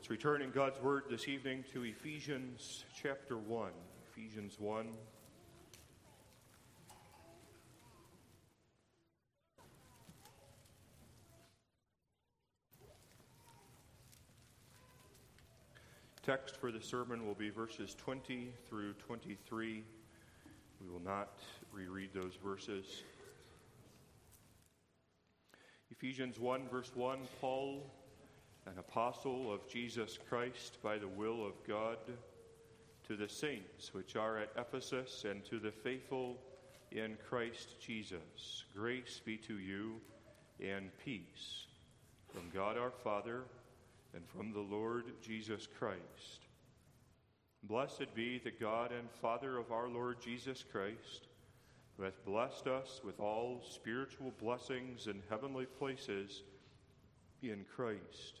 Let's return in God's Word this evening to Ephesians chapter 1. Ephesians 1. Text for the sermon will be verses 20 through 23. We will not reread those verses. Ephesians 1, verse 1 Paul an apostle of Jesus Christ by the will of God, to the saints which are at Ephesus, and to the faithful in Christ Jesus. Grace be to you and peace from God our Father and from the Lord Jesus Christ. Blessed be the God and Father of our Lord Jesus Christ, who hath blessed us with all spiritual blessings in heavenly places in Christ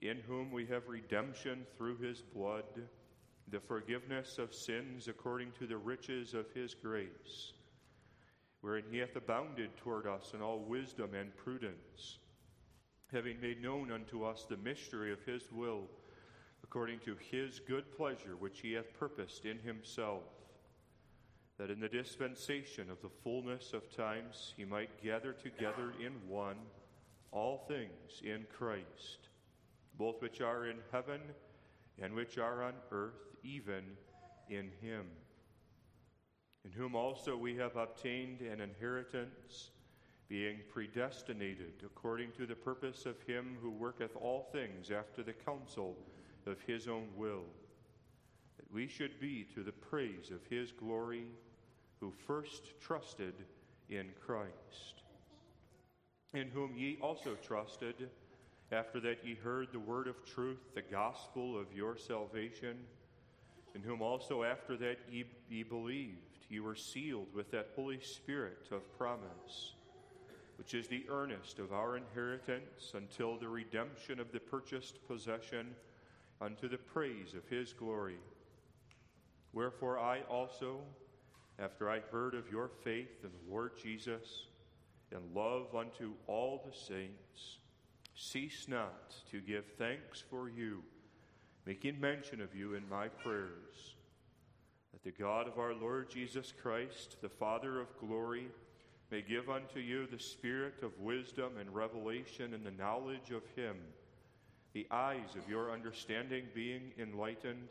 in whom we have redemption through his blood, the forgiveness of sins according to the riches of his grace, wherein he hath abounded toward us in all wisdom and prudence, having made known unto us the mystery of his will, according to his good pleasure which he hath purposed in himself, that in the dispensation of the fullness of times he might gather together in one all things in Christ both which are in heaven and which are on earth, even in him. In whom also we have obtained an inheritance, being predestinated according to the purpose of him who worketh all things after the counsel of his own will, that we should be to the praise of his glory, who first trusted in Christ, in whom ye also trusted after that ye heard the word of truth, the gospel of your salvation, in whom also after that ye, ye believed, ye were sealed with that Holy Spirit of promise, which is the earnest of our inheritance until the redemption of the purchased possession unto the praise of his glory. Wherefore I also, after I heard of your faith in the Lord Jesus, and love unto all the saints, cease not to give thanks for you, making mention of you in my prayers, that the God of our Lord Jesus Christ, the Father of glory, may give unto you the spirit of wisdom and revelation in the knowledge of him, the eyes of your understanding being enlightened,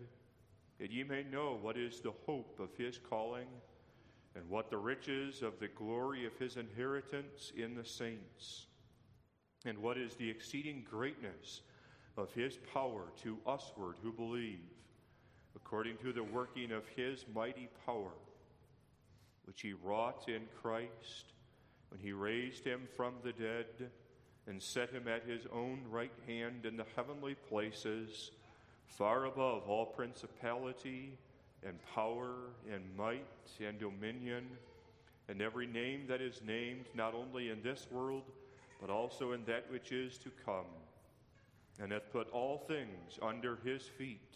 that ye may know what is the hope of his calling, and what the riches of the glory of his inheritance in the saints and what is the exceeding greatness of his power to usward who believe, according to the working of his mighty power, which he wrought in Christ when he raised him from the dead and set him at his own right hand in the heavenly places, far above all principality and power and might and dominion, and every name that is named, not only in this world but also in that which is to come, and hath put all things under his feet,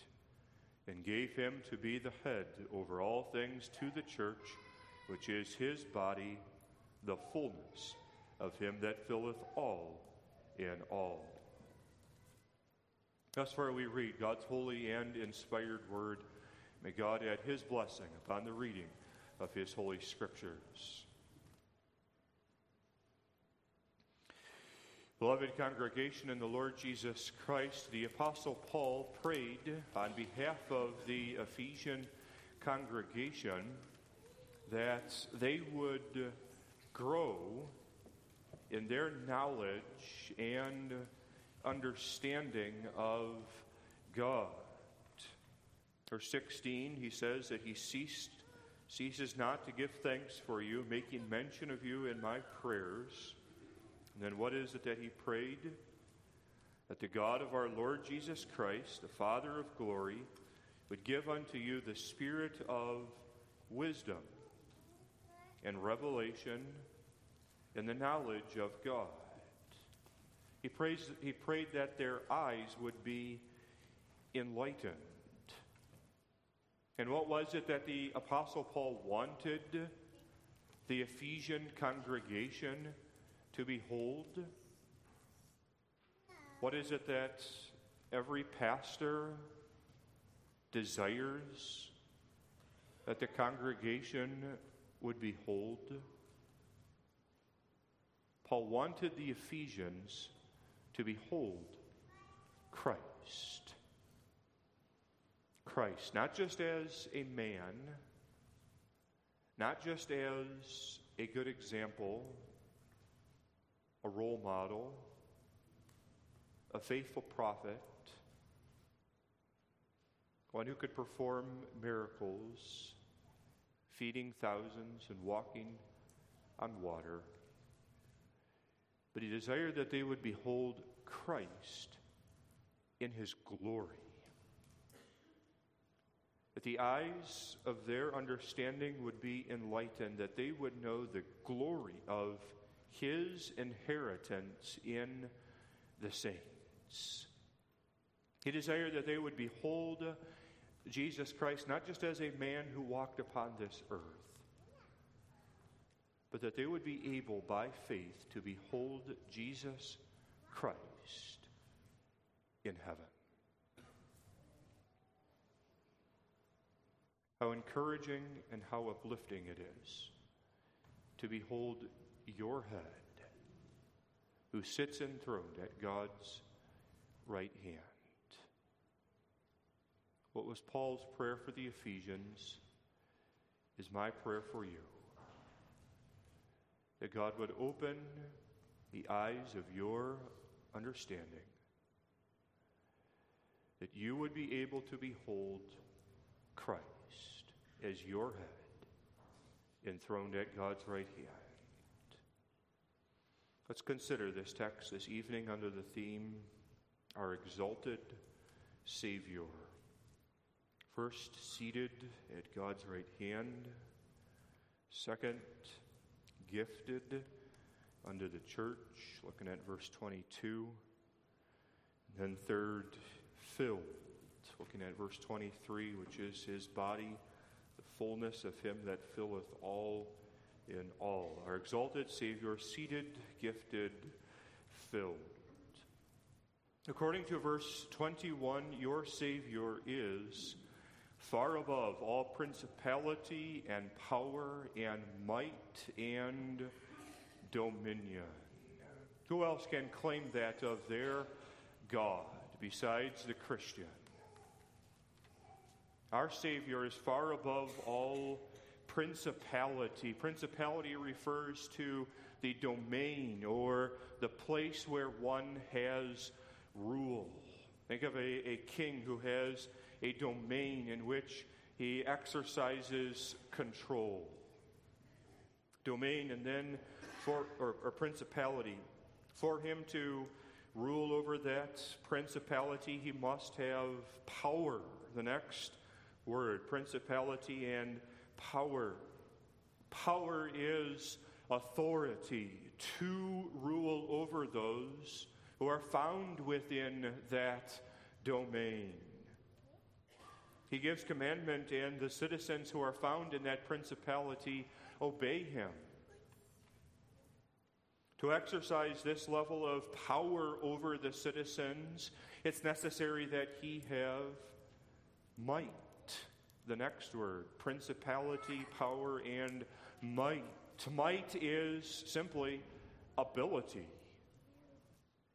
and gave him to be the head over all things to the church, which is his body, the fullness of him that filleth all in all. Thus far we read God's holy and inspired word. May God add his blessing upon the reading of his holy scriptures. Beloved congregation in the Lord Jesus Christ, the Apostle Paul prayed on behalf of the Ephesian congregation that they would grow in their knowledge and understanding of God. Verse 16, he says that he ceased, ceases not to give thanks for you, making mention of you in my prayers. And then what is it that he prayed? that the God of our Lord Jesus Christ, the Father of glory, would give unto you the spirit of wisdom and revelation and the knowledge of God. He, prays, he prayed that their eyes would be enlightened. And what was it that the Apostle Paul wanted the Ephesian congregation to behold? What is it that every pastor desires that the congregation would behold? Paul wanted the Ephesians to behold Christ. Christ, not just as a man, not just as a good example, a role model, a faithful prophet, one who could perform miracles, feeding thousands and walking on water. But he desired that they would behold Christ in his glory. That the eyes of their understanding would be enlightened, that they would know the glory of his inheritance in the saints. He desired that they would behold Jesus Christ not just as a man who walked upon this earth, but that they would be able by faith to behold Jesus Christ in heaven. How encouraging and how uplifting it is to behold your head who sits enthroned at God's right hand. What was Paul's prayer for the Ephesians is my prayer for you. That God would open the eyes of your understanding, that you would be able to behold Christ as your head enthroned at God's right hand. Let's consider this text this evening under the theme Our Exalted Savior. First, seated at God's right hand. Second, gifted under the church, looking at verse 22. And then third, filled, looking at verse 23, which is his body, the fullness of him that filleth all in all. Our exalted Savior, seated, gifted, filled. According to verse 21, your Savior is far above all principality and power and might and dominion. Who else can claim that of their God besides the Christian? Our Savior is far above all principality. Principality refers to the domain or the place where one has rule. Think of a, a king who has a domain in which he exercises control. Domain and then for or, or principality. For him to rule over that principality, he must have power. The next word, principality and power. Power is authority to rule over those who are found within that domain. He gives commandment, and the citizens who are found in that principality obey him. To exercise this level of power over the citizens, it's necessary that he have might. The next word principality, power, and might. Might is simply ability.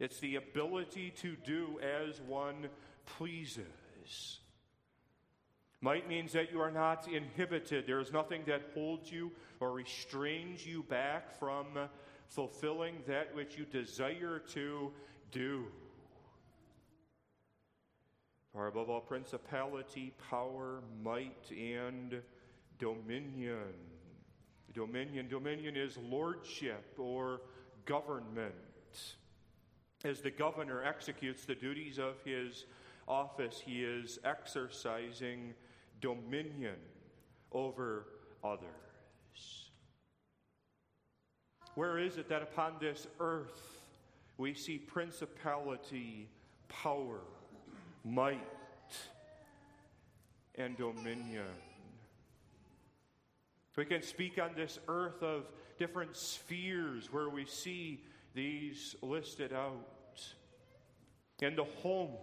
It's the ability to do as one pleases. Might means that you are not inhibited. There is nothing that holds you or restrains you back from fulfilling that which you desire to do. Far above all principality, power, might, and dominion. Dominion. Dominion is lordship or government. As the governor executes the duties of his office, he is exercising dominion over others. Where is it that upon this earth we see principality, power, might, and dominion? We can speak on this earth of different spheres where we see these listed out. In the home,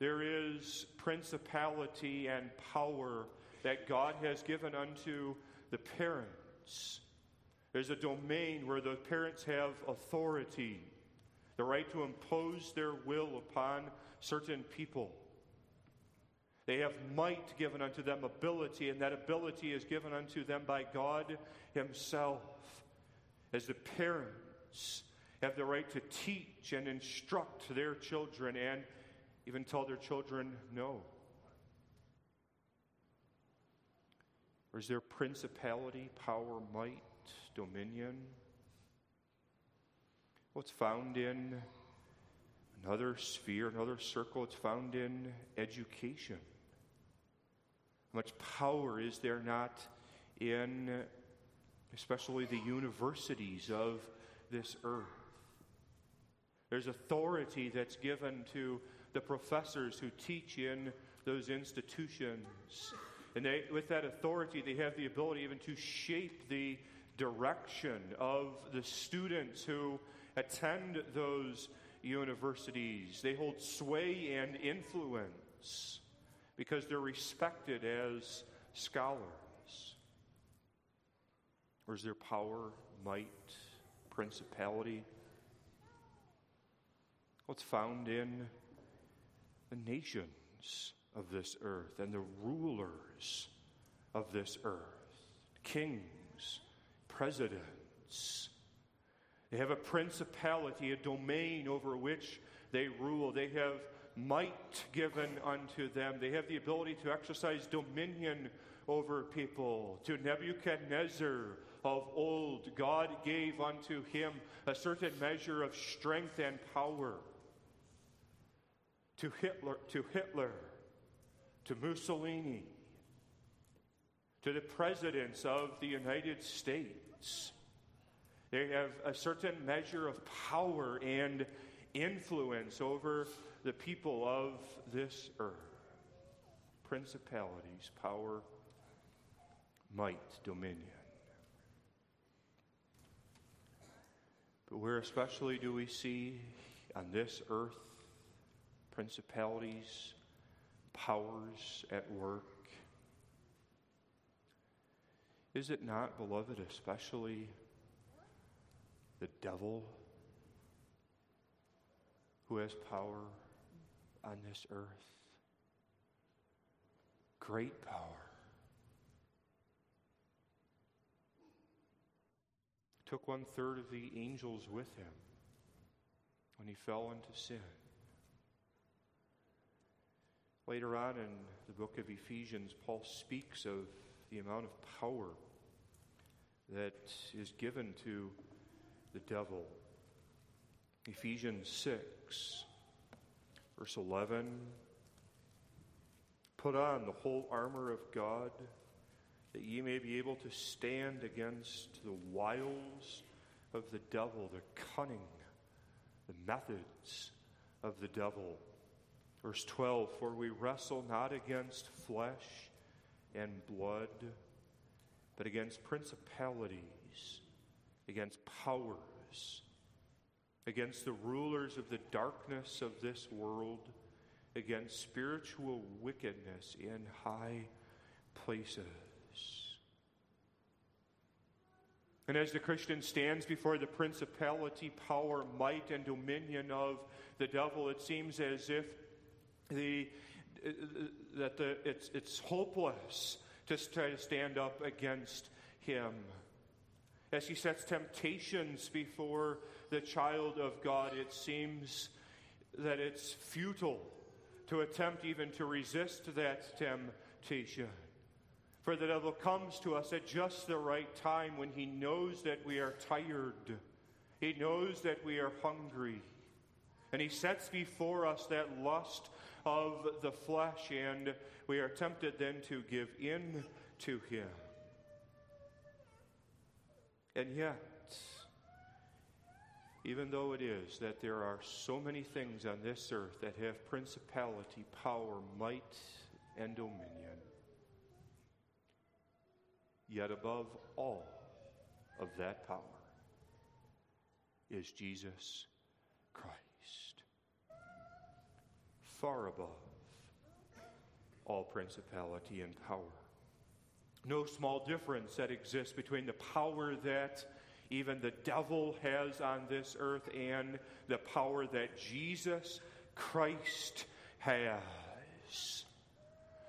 there is principality and power that God has given unto the parents. There's a domain where the parents have authority, the right to impose their will upon certain people. They have might given unto them, ability, and that ability is given unto them by God Himself. As the parents have the right to teach and instruct their children and even tell their children no. Or is there principality, power, might, dominion? What's found in another sphere, another circle, it's found in education How much power is there not in, especially the universities of this earth? There's authority that's given to the professors who teach in those institutions. And they, with that authority, they have the ability even to shape the direction of the students who attend those universities. They hold sway and influence because they're respected as scholars? Or is there power, might, principality? What's found in the nations of this earth and the rulers of this earth, kings, presidents. They have a principality, a domain over which they rule. They have might given unto them. They have the ability to exercise dominion over people. To Nebuchadnezzar of old, God gave unto him a certain measure of strength and power. To Hitler, to Hitler, to Mussolini, to the presidents of the United States. They have a certain measure of power and influence over the people of this earth principalities, power, might, dominion. But where especially do we see on this earth principalities, powers at work? Is it not, beloved, especially the devil who has power on this earth. Great power. Took one third of the angels with him when he fell into sin. Later on in the book of Ephesians, Paul speaks of the amount of power that is given to the devil. Ephesians 6, Verse 11 Put on the whole armor of God, that ye may be able to stand against the wiles of the devil, the cunning, the methods of the devil. Verse 12 For we wrestle not against flesh and blood, but against principalities, against powers against the rulers of the darkness of this world, against spiritual wickedness in high places. And as the Christian stands before the principality, power, might, and dominion of the devil, it seems as if the, that the, it's, it's hopeless to try to stand up against him. As he sets temptations before the child of God, it seems that it's futile to attempt even to resist that temptation. For the devil comes to us at just the right time when he knows that we are tired, he knows that we are hungry, And he sets before us that lust of the flesh, and we are tempted then to give in to him. And yet, even though it is that there are so many things on this earth that have principality, power, might, and dominion, yet above all of that power is Jesus Christ. Far above all principality and power. No small difference that exists between the power that even the devil has on this earth and the power that Jesus Christ has.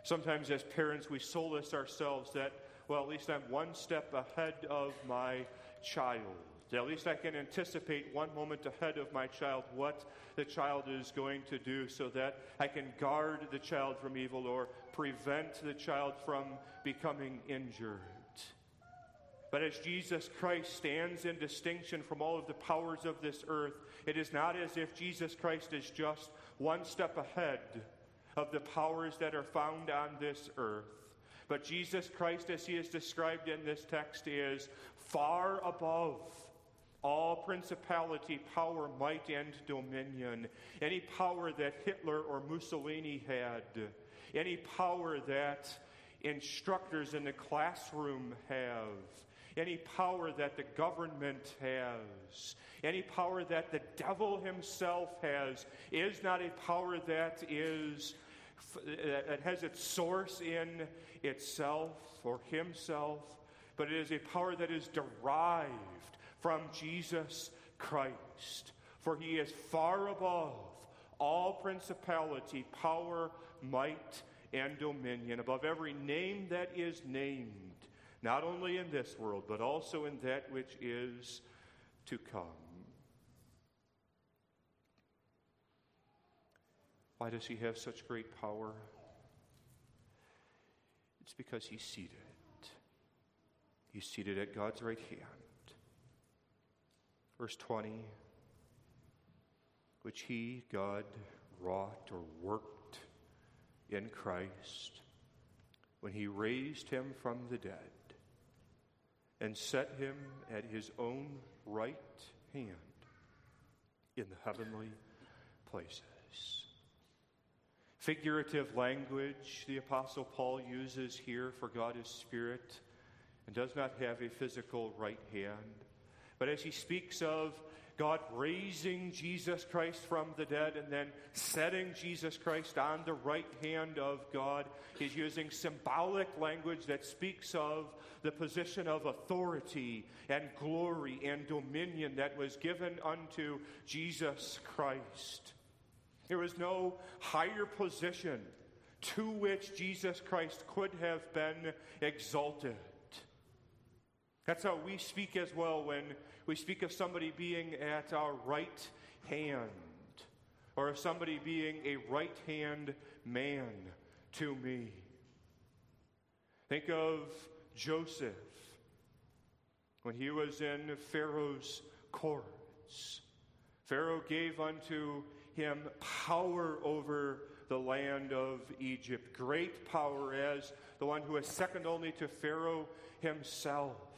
Sometimes, as parents, we solace ourselves that, well, at least I'm one step ahead of my child. At least I can anticipate one moment ahead of my child what the child is going to do so that I can guard the child from evil or prevent the child from becoming injured. But as Jesus Christ stands in distinction from all of the powers of this earth, it is not as if Jesus Christ is just one step ahead of the powers that are found on this earth. But Jesus Christ, as he is described in this text, is far above all principality, power, might, and dominion. Any power that Hitler or Mussolini had, any power that instructors in the classroom have, any power that the government has, any power that the devil himself has, is not a power that is that has its source in itself or himself, but it is a power that is derived from Jesus Christ. For he is far above all principality, power, might, and dominion, above every name that is named not only in this world, but also in that which is to come. Why does he have such great power? It's because he's seated. He's seated at God's right hand. Verse 20, which he, God, wrought or worked in Christ when he raised him from the dead and set him at his own right hand in the heavenly places. Figurative language the Apostle Paul uses here for God is spirit and does not have a physical right hand. But as he speaks of God raising Jesus Christ from the dead and then setting Jesus Christ on the right hand of God. He's using symbolic language that speaks of the position of authority and glory and dominion that was given unto Jesus Christ. There was no higher position to which Jesus Christ could have been exalted. That's how we speak as well when we speak of somebody being at our right hand, or of somebody being a right hand man to me. Think of Joseph when he was in Pharaoh's courts. Pharaoh gave unto him power over the land of Egypt, great power as the one who is second only to Pharaoh himself.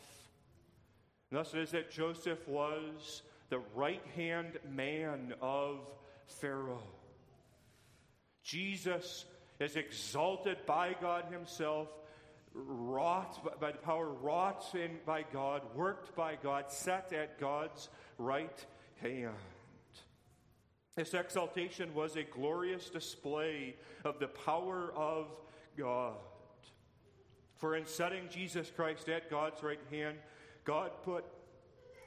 And thus it is that Joseph was the right hand man of Pharaoh. Jesus is exalted by God Himself, wrought by the power wrought in by God, worked by God, set at God's right hand. This exaltation was a glorious display of the power of God. For in setting Jesus Christ at God's right hand, God put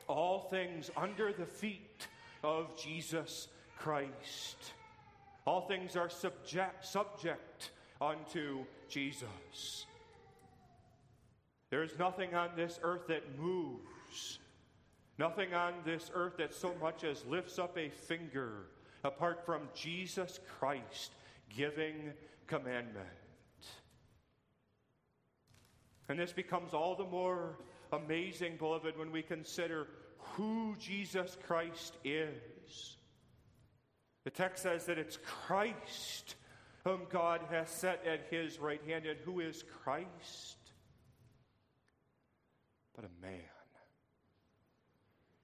all things under the feet of Jesus Christ. All things are subject, subject unto Jesus. There is nothing on this earth that moves, nothing on this earth that so much as lifts up a finger apart from Jesus Christ giving commandment. And this becomes all the more amazing, beloved, when we consider who Jesus Christ is. The text says that it's Christ whom God has set at his right hand. And who is Christ? But a man.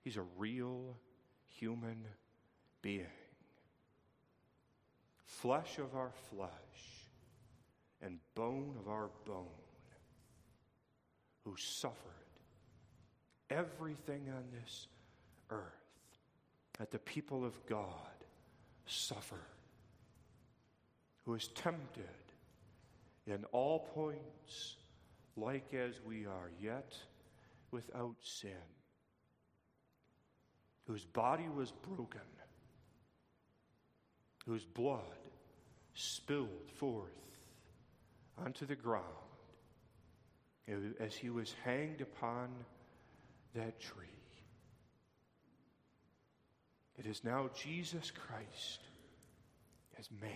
He's a real human being. Flesh of our flesh and bone of our bone, who suffered everything on this earth that the people of God suffer, who is tempted in all points like as we are, yet without sin, whose body was broken, whose blood spilled forth onto the ground as he was hanged upon that tree. It is now Jesus Christ as man,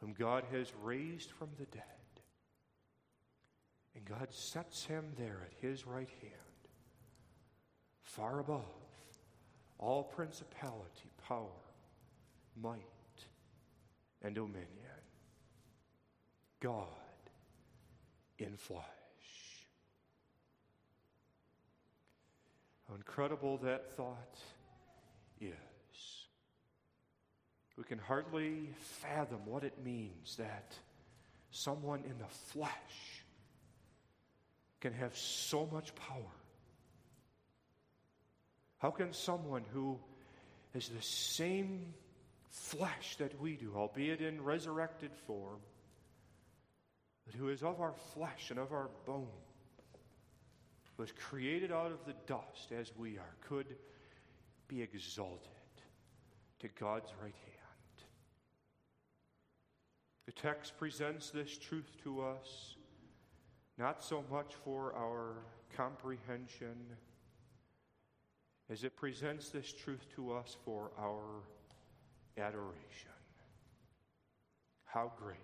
whom God has raised from the dead. And God sets him there at his right hand, far above all principality, power, might, and dominion. God in flesh. How incredible that thought is. We can hardly fathom what it means that someone in the flesh can have so much power. How can someone who has the same flesh that we do, albeit in resurrected form, but who is of our flesh and of our bone, was created out of the dust as we are, could be exalted to God's right hand. The text presents this truth to us not so much for our comprehension as it presents this truth to us for our adoration. How great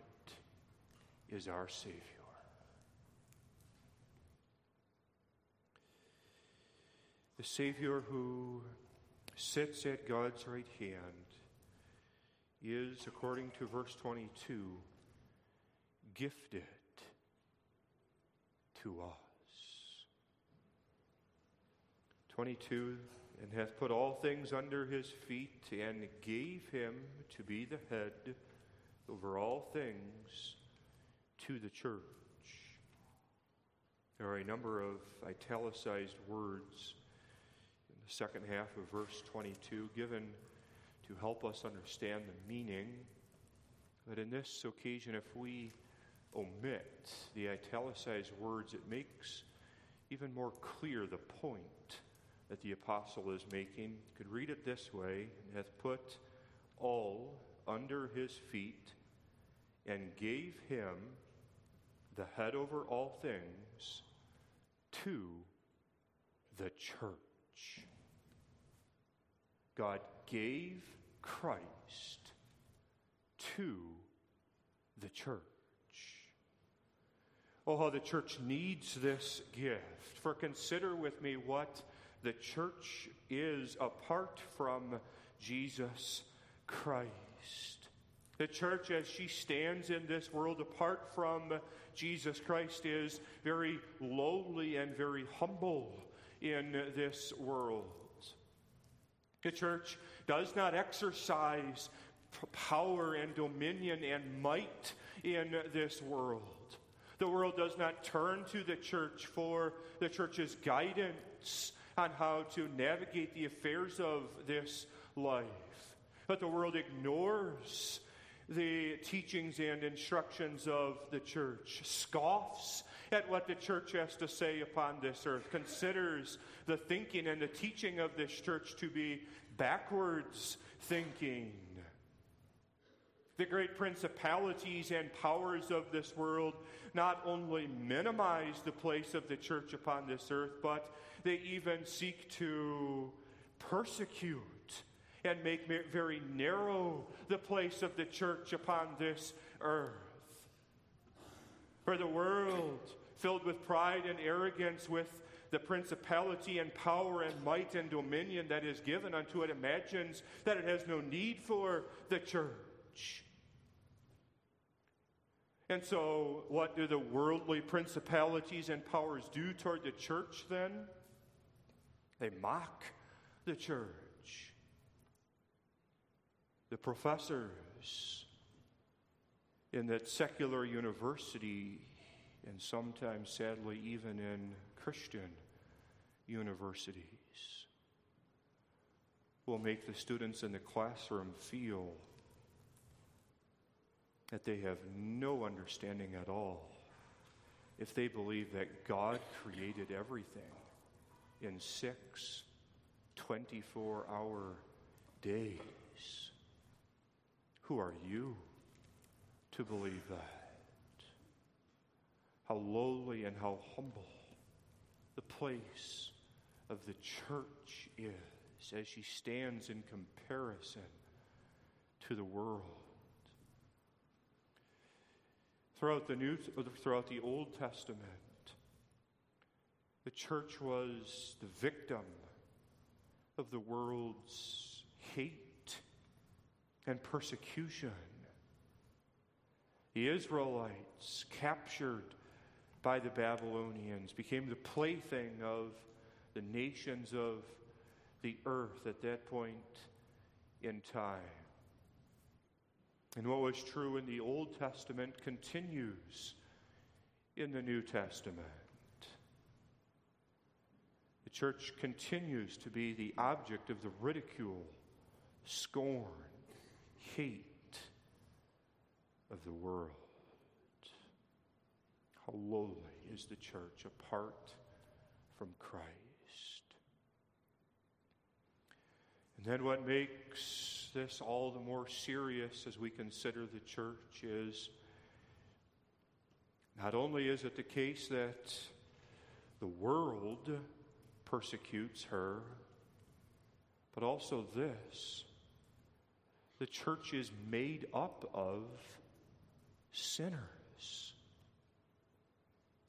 is our Savior. The Savior who sits at God's right hand is, according to verse 22, gifted to us. 22 and hath put all things under his feet and gave him to be the head over all things to the church. There are a number of italicized words second half of verse 22 given to help us understand the meaning. But in this occasion, if we omit the italicized words, it makes even more clear the point that the apostle is making. You could read it this way hath put all under his feet and gave him the head over all things, to the church. God gave Christ to the church. Oh, how the church needs this gift. For consider with me what the church is apart from Jesus Christ. The church, as she stands in this world apart from Jesus Christ, is very lowly and very humble in this world. The church does not exercise power and dominion and might in this world. The world does not turn to the church for the church's guidance on how to navigate the affairs of this life. But the world ignores the teachings and instructions of the church, scoffs at what the church has to say upon this earth, considers the thinking and the teaching of this church to be backwards thinking. The great principalities and powers of this world not only minimize the place of the church upon this earth, but they even seek to persecute and make very narrow the place of the church upon this earth. For the world, filled with pride and arrogance, with the principality and power and might and dominion that is given unto it imagines that it has no need for the church. And so, what do the worldly principalities and powers do toward the church then? They mock the church. The professors in that secular university, and sometimes, sadly, even in Christian universities, will make the students in the classroom feel that they have no understanding at all if they believe that God created everything in six 24 hour days. Who are you to believe that? How lowly and how humble the place of the church is as she stands in comparison to the world. Throughout the New, throughout the Old Testament, the church was the victim of the world's hate and persecution. The Israelites, captured by the Babylonians, became the plaything of the nations of the earth at that point in time. And what was true in the Old Testament continues in the New Testament. The church continues to be the object of the ridicule, scorn, hate of the world. How lowly is the church apart from Christ. And then what makes this all the more serious as we consider the church is not only is it the case that the world persecutes her, but also this the church is made up of sinners.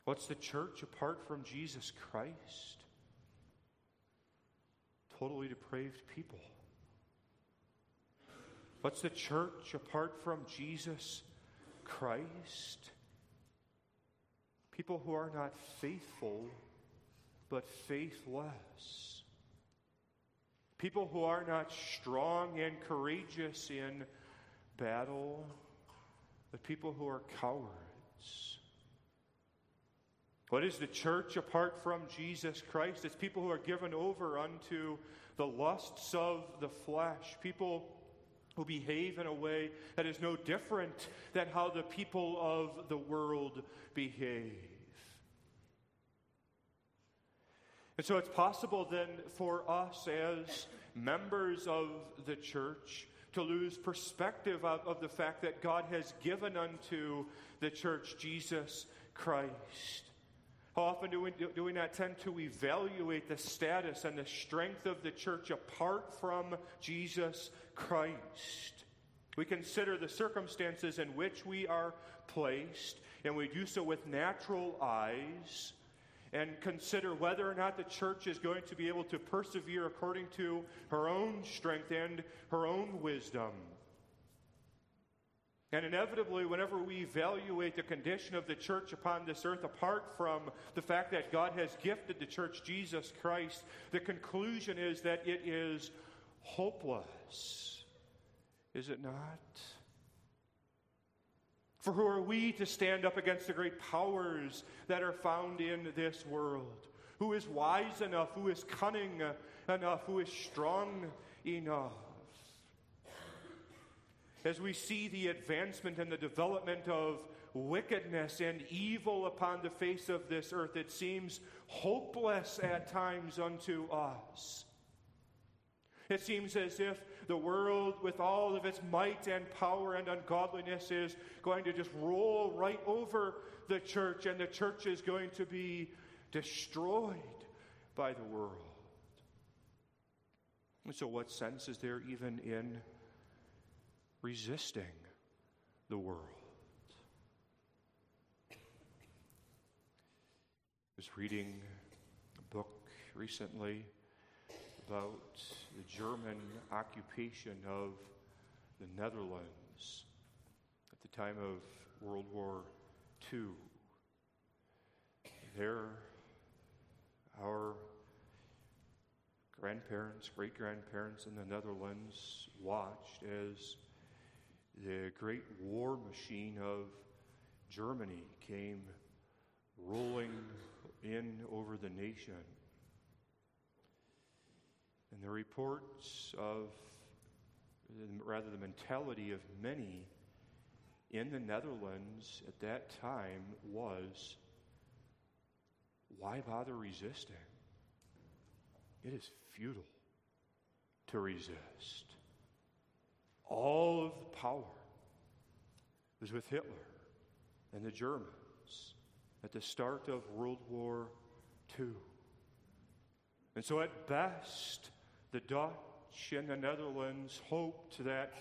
What's the church apart from Jesus Christ? Totally depraved people. What's the church apart from Jesus Christ? People who are not faithful but faithless. People who are not strong and courageous in battle, the people who are cowards. What is the church apart from Jesus Christ? It's people who are given over unto the lusts of the flesh, people who behave in a way that is no different than how the people of the world behave. And so it's possible then for us as members of the church to lose perspective of, of, the fact that God has given unto the church Jesus Christ. How often do we, do we not tend to evaluate the status and the strength of the church apart from Jesus Christ? We consider the circumstances in which we are placed, and we do so with natural eyes and consider whether or not the church is going to be able to persevere according to her own strength and her own wisdom. And inevitably, whenever we evaluate the condition of the church upon this earth, apart from the fact that God has gifted the church Jesus Christ, the conclusion is that it is hopeless. Is it not? For who are we to stand up against the great powers that are found in this world? Who is wise enough? Who is cunning enough? Who is strong enough? As we see the advancement and the development of wickedness and evil upon the face of this earth, it seems hopeless at times unto us. It seems as if the world, with all of its might and power and ungodliness, is going to just roll right over the church, and the church is going to be destroyed by the world. And so, what sense is there even in resisting the world? I was reading a book recently about the German occupation of the Netherlands at the time of World War II. There, our grandparents, great grandparents in the Netherlands watched as the great war machine of Germany came rolling in over the nation. And the reports of, rather, the mentality of many in the Netherlands at that time was why bother resisting? It is futile to resist. All of the power was with Hitler and the Germans at the start of World War II. And so, at best, the Dutch and the Netherlands hoped that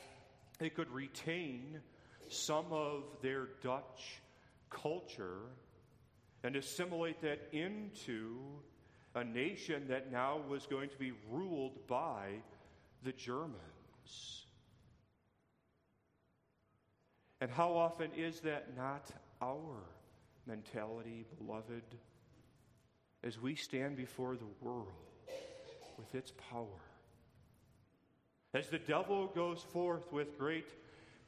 they could retain some of their Dutch culture and assimilate that into a nation that now was going to be ruled by the Germans. And how often is that not our mentality, beloved, as we stand before the world with its power? As the devil goes forth with great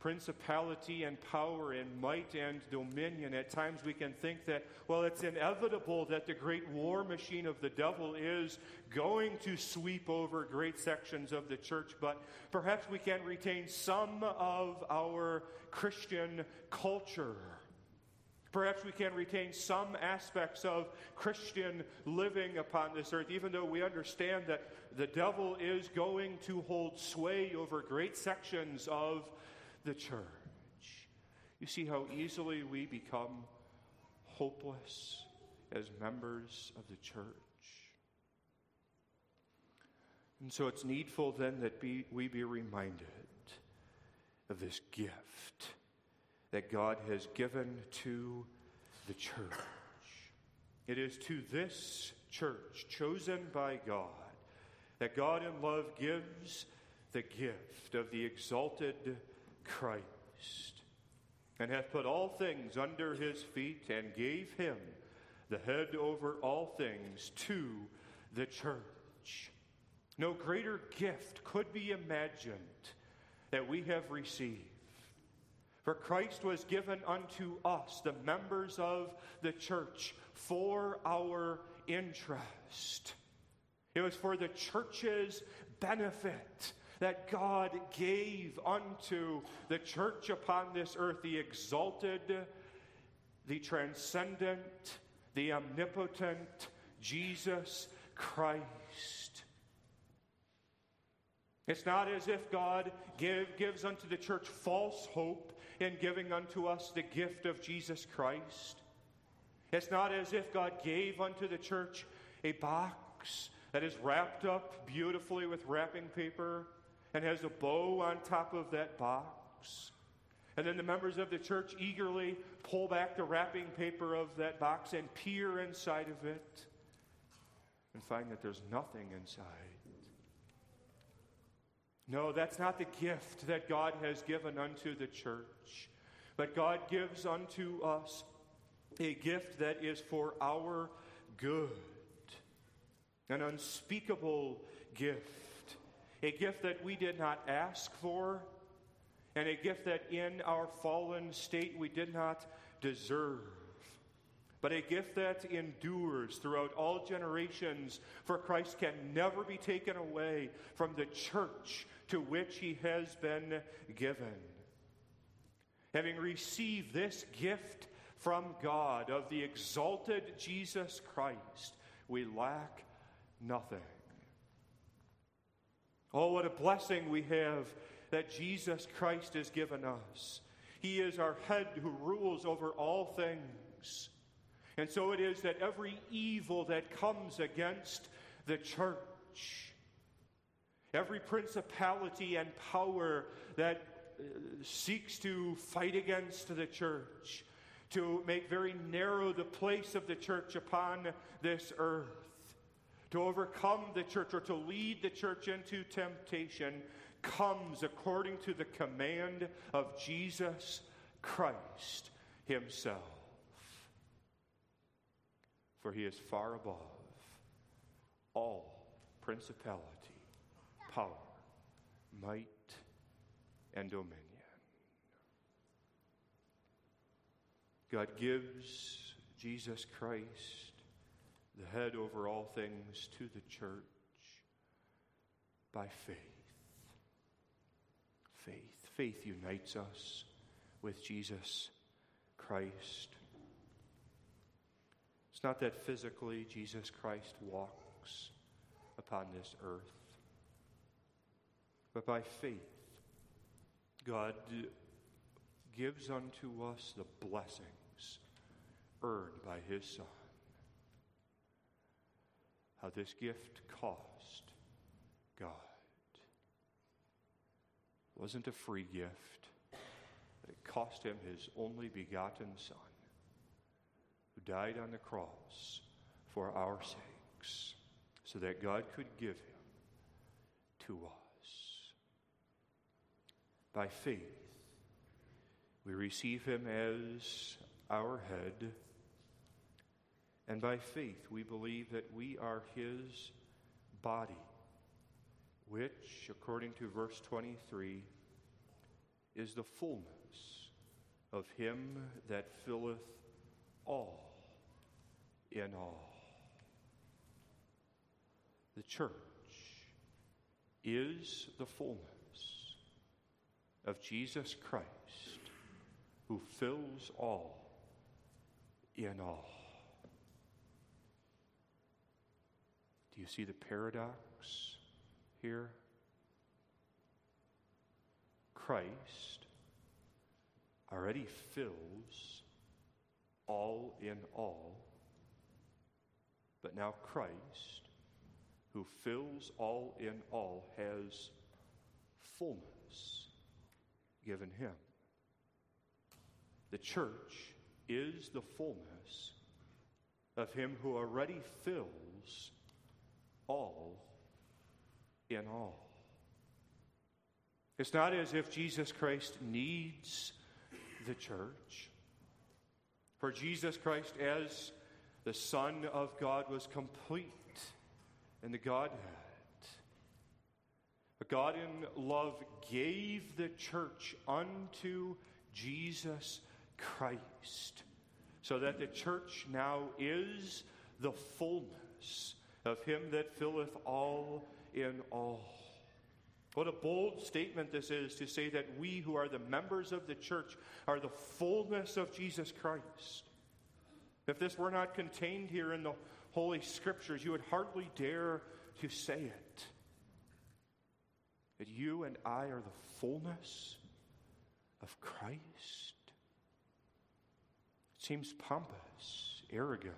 principality and power and might and dominion. At times we can think that, well, it's inevitable that the great war machine of the devil is going to sweep over great sections of the church, but perhaps we can retain some of our Christian culture. Perhaps we can retain some aspects of Christian living upon this earth, even though we understand that the devil is going to hold sway over great sections of the church. You see how easily we become hopeless as members of the church. And so it's needful then that be, we be reminded of this gift that God has given to the church. It is to this church, chosen by God, that God in love gives the gift of the exalted Christ, and hath put all things under his feet, and gave him the head over all things to the church. No greater gift could be imagined that we have received. For Christ was given unto us, the members of the church, for our interest. It was for the church's benefit that God gave unto the church upon this earth, the exalted, the transcendent, the omnipotent Jesus Christ. It's not as if God give, gives unto the church false hope in giving unto us the gift of Jesus Christ. It's not as if God gave unto the church a box that is wrapped up beautifully with wrapping paper and has a bow on top of that box. And then the members of the church eagerly pull back the wrapping paper of that box and peer inside of it and find that there's nothing inside. No, that's not the gift that God has given unto the church. But God gives unto us a gift that is for our good, an unspeakable gift a gift that we did not ask for, and a gift that in our fallen state we did not deserve. But a gift that endures throughout all generations, for Christ can never be taken away from the church to which he has been given. Having received this gift from God of the exalted Jesus Christ, we lack nothing. Oh, what a blessing we have that Jesus Christ has given us. He is our head who rules over all things. And so it is that every evil that comes against the church, every principality and power that uh, seeks to fight against the church, to make very narrow the place of the church upon this earth, to overcome the church or to lead the church into temptation comes according to the command of Jesus Christ Himself. For He is far above all principality, power, might, and dominion. God gives Jesus Christ, the head over all things, to the church by faith. Faith. Faith unites us with Jesus Christ. It's not that physically Jesus Christ walks upon this earth, but by faith, God gives unto us the blessings earned by His Son. How this gift cost God. Wasn't a free gift, it cost Him His only begotten Son, who died on the cross for our sakes, so that God could give Him to us. By faith, we receive him as our head. And by faith, we believe that we are his body, which, according to verse 23, is the fullness of him that filleth all in all. The church is the fullness of Jesus Christ who fills all in all. Do you see the paradox here? Christ already fills all in all, but now Christ, who fills all in all, has fullness given him. The church is the fullness of Him who already fills all in all. It's not as if Jesus Christ needs the church. For Jesus Christ, as the Son of God, was complete in the Godhead. But God in love gave the church unto Jesus Christ, so that the church now is the fullness of Him that filleth all in all. What a bold statement this is to say that we who are the members of the church are the fullness of Jesus Christ. If this were not contained here in the Holy Scriptures, you would hardly dare to say it. That you and I are the fullness of Christ It seems pompous, arrogant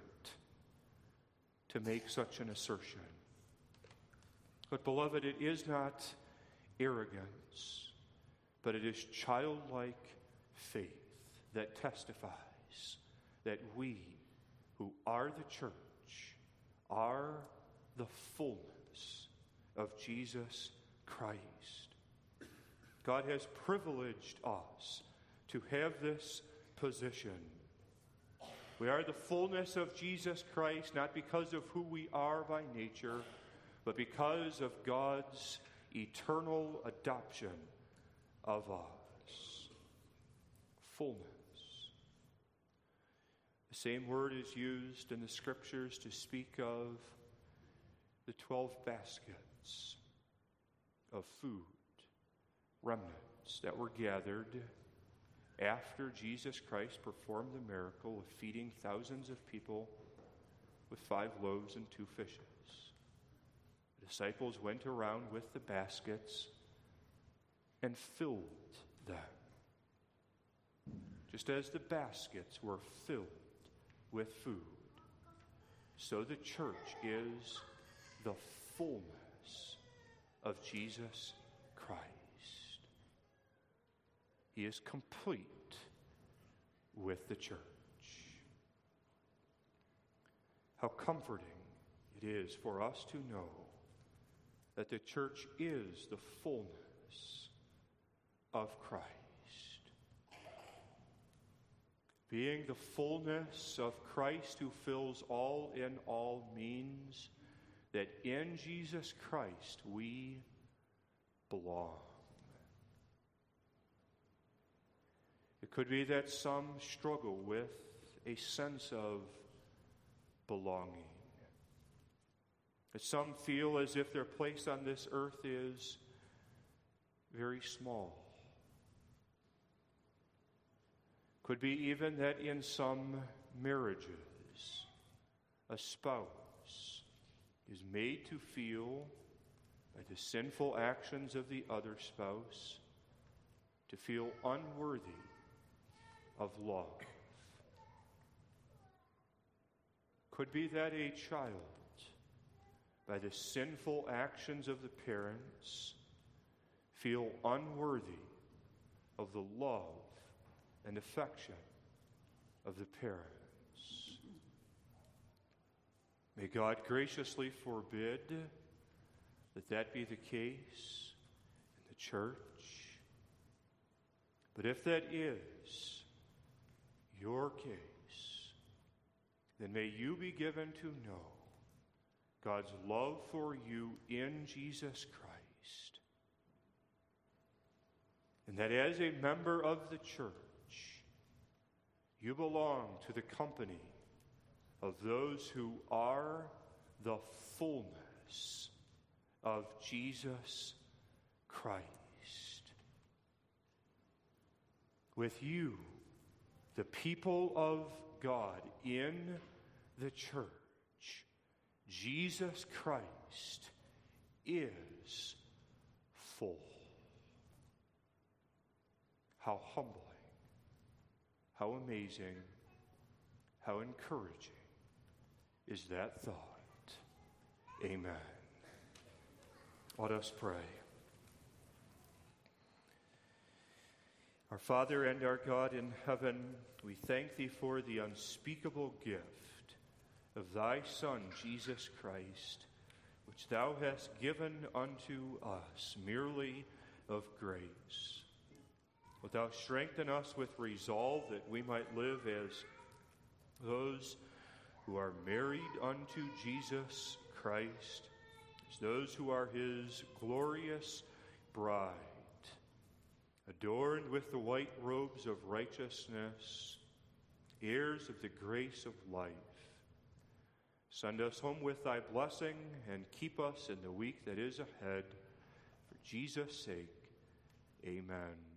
to make such an assertion. But, beloved, it is not arrogance, but it is childlike faith that testifies that we, who are the church, are the fullness of Jesus Christ. God has privileged us to have this position we are the fullness of Jesus Christ, not because of who we are by nature, but because of God's eternal adoption of us. Fullness. The same word is used in the scriptures to speak of the 12 baskets of food, remnants that were gathered after Jesus Christ performed the miracle of feeding thousands of people with five loaves and two fishes. Disciples went around with the baskets and filled them. Just as the baskets were filled with food, so the church is the fullness of Jesus Christ. He is complete with the church. How comforting it is for us to know that the church is the fullness of Christ. Being the fullness of Christ who fills all in all means that in Jesus Christ we belong. It could be that some struggle with a sense of belonging. Some feel as if their place on this earth is very small. Could be even that in some marriages, a spouse is made to feel by the sinful actions of the other spouse to feel unworthy of love. Could be that a child, by the sinful actions of the parents, feel unworthy of the love and affection of the parents. May God graciously forbid that that be the case in the church. But if that is your case, then may you be given to know God's love for you in Jesus Christ. And that as a member of the church, you belong to the company of those who are the fullness of Jesus Christ. With you, the people of God in the church, Jesus Christ is full. How humbling, how amazing, how encouraging is that thought. Amen. Let us pray. Our Father and our God in heaven, we thank thee for the unspeakable gift of thy Son, Jesus Christ, which thou hast given unto us merely of grace. Wilt thou strengthen us with resolve that we might live as those who are married unto Jesus Christ, as those who are his glorious bride, adorned with the white robes of righteousness, heirs of the grace of life. Send us home with thy blessing and keep us in the week that is ahead. For Jesus' sake, amen.